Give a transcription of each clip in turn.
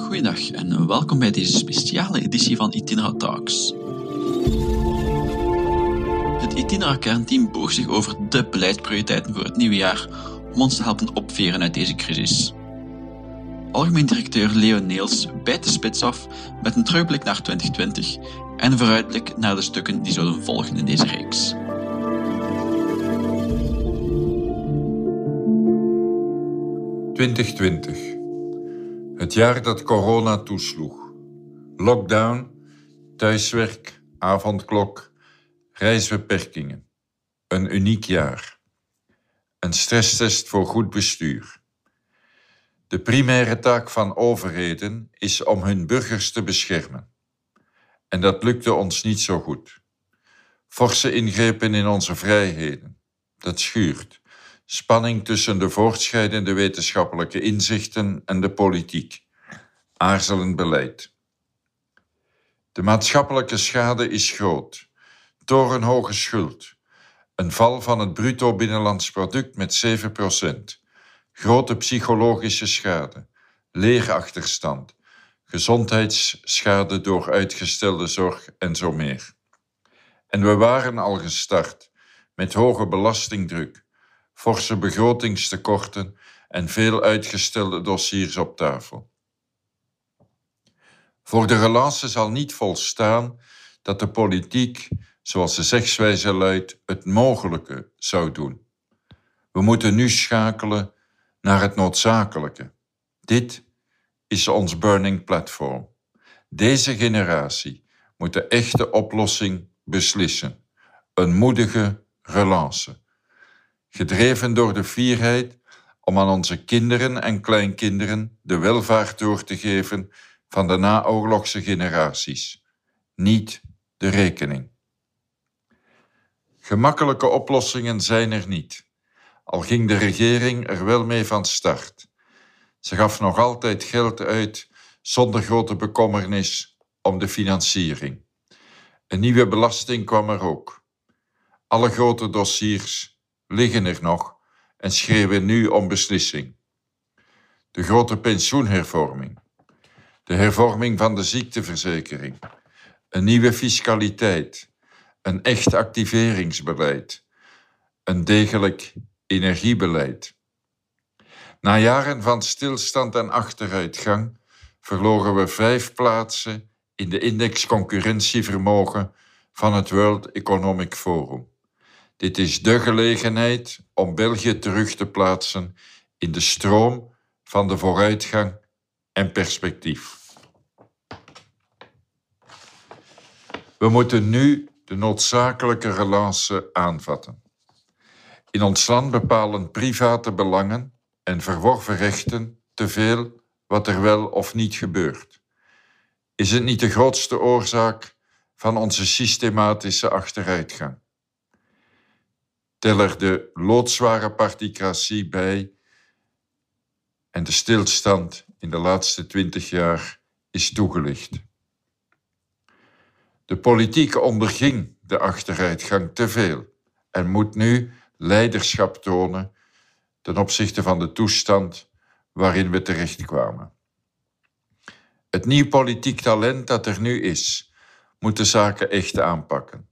Goedendag en welkom bij deze speciale editie van Itinera Talks. Het Itinera kernteam boog zich over de beleidsprioriteiten voor het nieuwe jaar om ons te helpen opveren uit deze crisis. Algemeen directeur Leo Neels bijt de spits af met een terugblik naar 2020 en een vooruitblik naar de stukken die zullen volgen in deze reeks. ...2020. Het jaar dat corona toesloeg. Lockdown, thuiswerk, avondklok, reisbeperkingen. Een uniek jaar. Een stresstest voor goed bestuur. De primaire taak van overheden is om hun burgers te beschermen. En dat lukte ons niet zo goed. Forse ingrepen in onze vrijheden. Dat schuurt. Spanning tussen de voortschrijdende wetenschappelijke inzichten en de politiek. Aarzelend beleid. De maatschappelijke schade is groot. Torenhoge schuld. Een val van het bruto binnenlands product met 7%. Grote psychologische schade. Leerachterstand. Gezondheidsschade door uitgestelde zorg en zo meer. En we waren al gestart met hoge belastingdruk forse begrotingstekorten en veel uitgestelde dossiers op tafel. Voor de relance zal niet volstaan dat de politiek, zoals de zegswijze luidt, het mogelijke zou doen. We moeten nu schakelen naar het noodzakelijke. Dit is ons burning platform. Deze generatie moet de echte oplossing beslissen. Een moedige relance gedreven door de fierheid om aan onze kinderen en kleinkinderen de welvaart door te geven van de naoorlogse generaties, niet de rekening. Gemakkelijke oplossingen zijn er niet, al ging de regering er wel mee van start. Ze gaf nog altijd geld uit zonder grote bekommernis om de financiering. Een nieuwe belasting kwam er ook. Alle grote dossiers liggen er nog en schreeuwen nu om beslissing. De grote pensioenhervorming, de hervorming van de ziekteverzekering, een nieuwe fiscaliteit, een echt activeringsbeleid, een degelijk energiebeleid. Na jaren van stilstand en achteruitgang verloren we vijf plaatsen in de index concurrentievermogen van het World Economic Forum. Dit is de gelegenheid om België terug te plaatsen in de stroom van de vooruitgang en perspectief. We moeten nu de noodzakelijke relance aanvatten. In ons land bepalen private belangen en verworven rechten te veel wat er wel of niet gebeurt. Is het niet de grootste oorzaak van onze systematische achteruitgang? Tel er de loodzware particratie bij en de stilstand in de laatste twintig jaar is toegelicht. De politiek onderging de achteruitgang te veel en moet nu leiderschap tonen ten opzichte van de toestand waarin we terechtkwamen. Het nieuw politiek talent dat er nu is, moet de zaken echt aanpakken.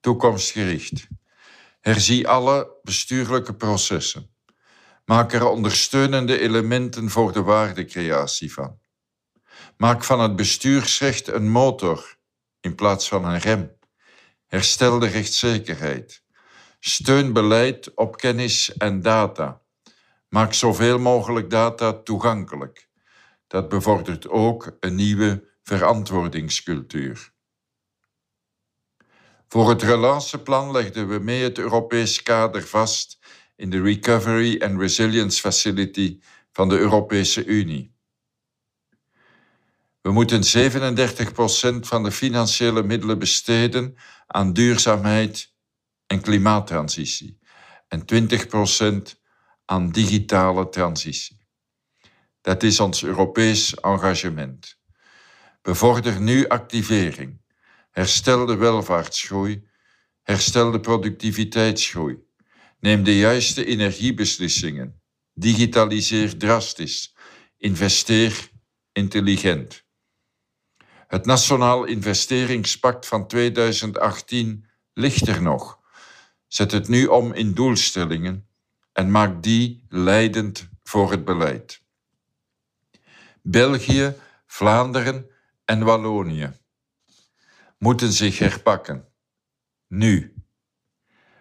Toekomstgericht, Herzie alle bestuurlijke processen. Maak er ondersteunende elementen voor de waardecreatie van. Maak van het bestuursrecht een motor in plaats van een rem. Herstel de rechtszekerheid. Steun beleid op kennis en data. Maak zoveel mogelijk data toegankelijk. Dat bevordert ook een nieuwe verantwoordingscultuur. Voor het relanceplan legden we mee het Europees kader vast in de Recovery and Resilience Facility van de Europese Unie. We moeten 37% van de financiële middelen besteden aan duurzaamheid en klimaattransitie en 20% aan digitale transitie. Dat is ons Europees engagement. Bevorder nu activering Herstel de welvaartsgroei. Herstel de productiviteitsgroei. Neem de juiste energiebeslissingen. Digitaliseer drastisch. Investeer intelligent. Het Nationaal Investeringspact van 2018 ligt er nog. Zet het nu om in doelstellingen en maakt die leidend voor het beleid. België, Vlaanderen en Wallonië moeten zich herpakken. Nu.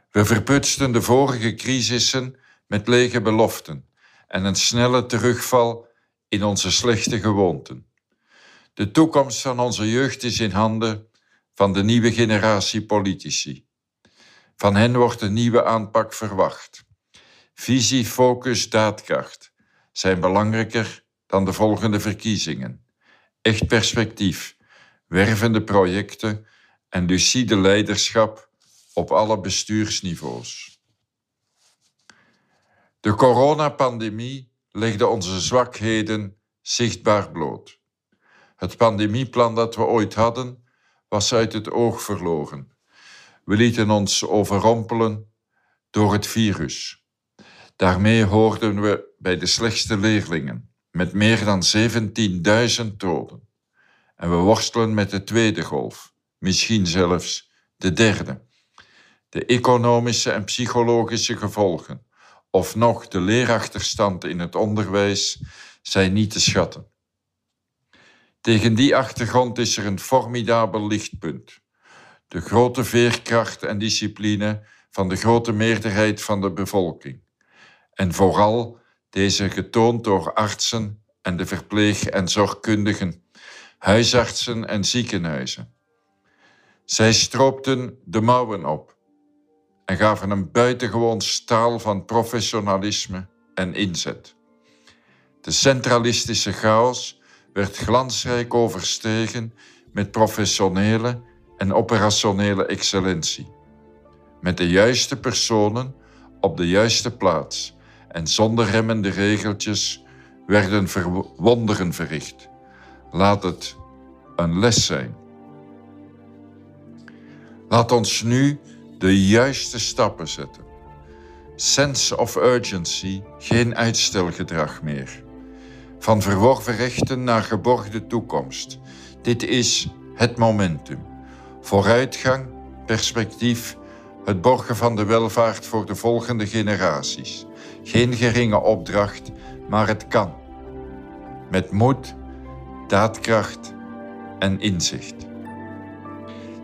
We verputsten de vorige crisissen met lege beloften en een snelle terugval in onze slechte gewoonten. De toekomst van onze jeugd is in handen van de nieuwe generatie politici. Van hen wordt een nieuwe aanpak verwacht. Visie, focus, daadkracht zijn belangrijker dan de volgende verkiezingen. Echt perspectief, wervende projecten en lucide leiderschap op alle bestuursniveaus. De coronapandemie legde onze zwakheden zichtbaar bloot. Het pandemieplan dat we ooit hadden, was uit het oog verloren. We lieten ons overrompelen door het virus. Daarmee hoorden we bij de slechtste leerlingen, met meer dan 17.000 doden. En we worstelen met de tweede golf, misschien zelfs de derde. De economische en psychologische gevolgen, of nog de leerachterstand in het onderwijs, zijn niet te schatten. Tegen die achtergrond is er een formidabel lichtpunt. De grote veerkracht en discipline van de grote meerderheid van de bevolking. En vooral deze getoond door artsen en de verpleeg- en zorgkundigen, huisartsen en ziekenhuizen. Zij stroopten de mouwen op en gaven een buitengewoon straal van professionalisme en inzet. De centralistische chaos werd glansrijk overstegen met professionele en operationele excellentie. Met de juiste personen op de juiste plaats en zonder remmende regeltjes werden wonderen verricht. Laat het een les zijn. Laat ons nu de juiste stappen zetten. Sense of urgency, geen uitstelgedrag meer. Van verworven rechten naar geborgde toekomst. Dit is het momentum. Vooruitgang, perspectief, het borgen van de welvaart voor de volgende generaties. Geen geringe opdracht, maar het kan. Met moed, daadkracht en inzicht.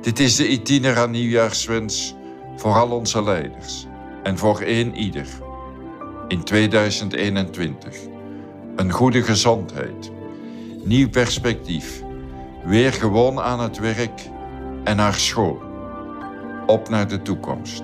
Dit is de itinera nieuwjaarswens voor al onze leiders en voor één ieder in 2021. Een goede gezondheid, nieuw perspectief, weer gewoon aan het werk en naar school. Op naar de toekomst.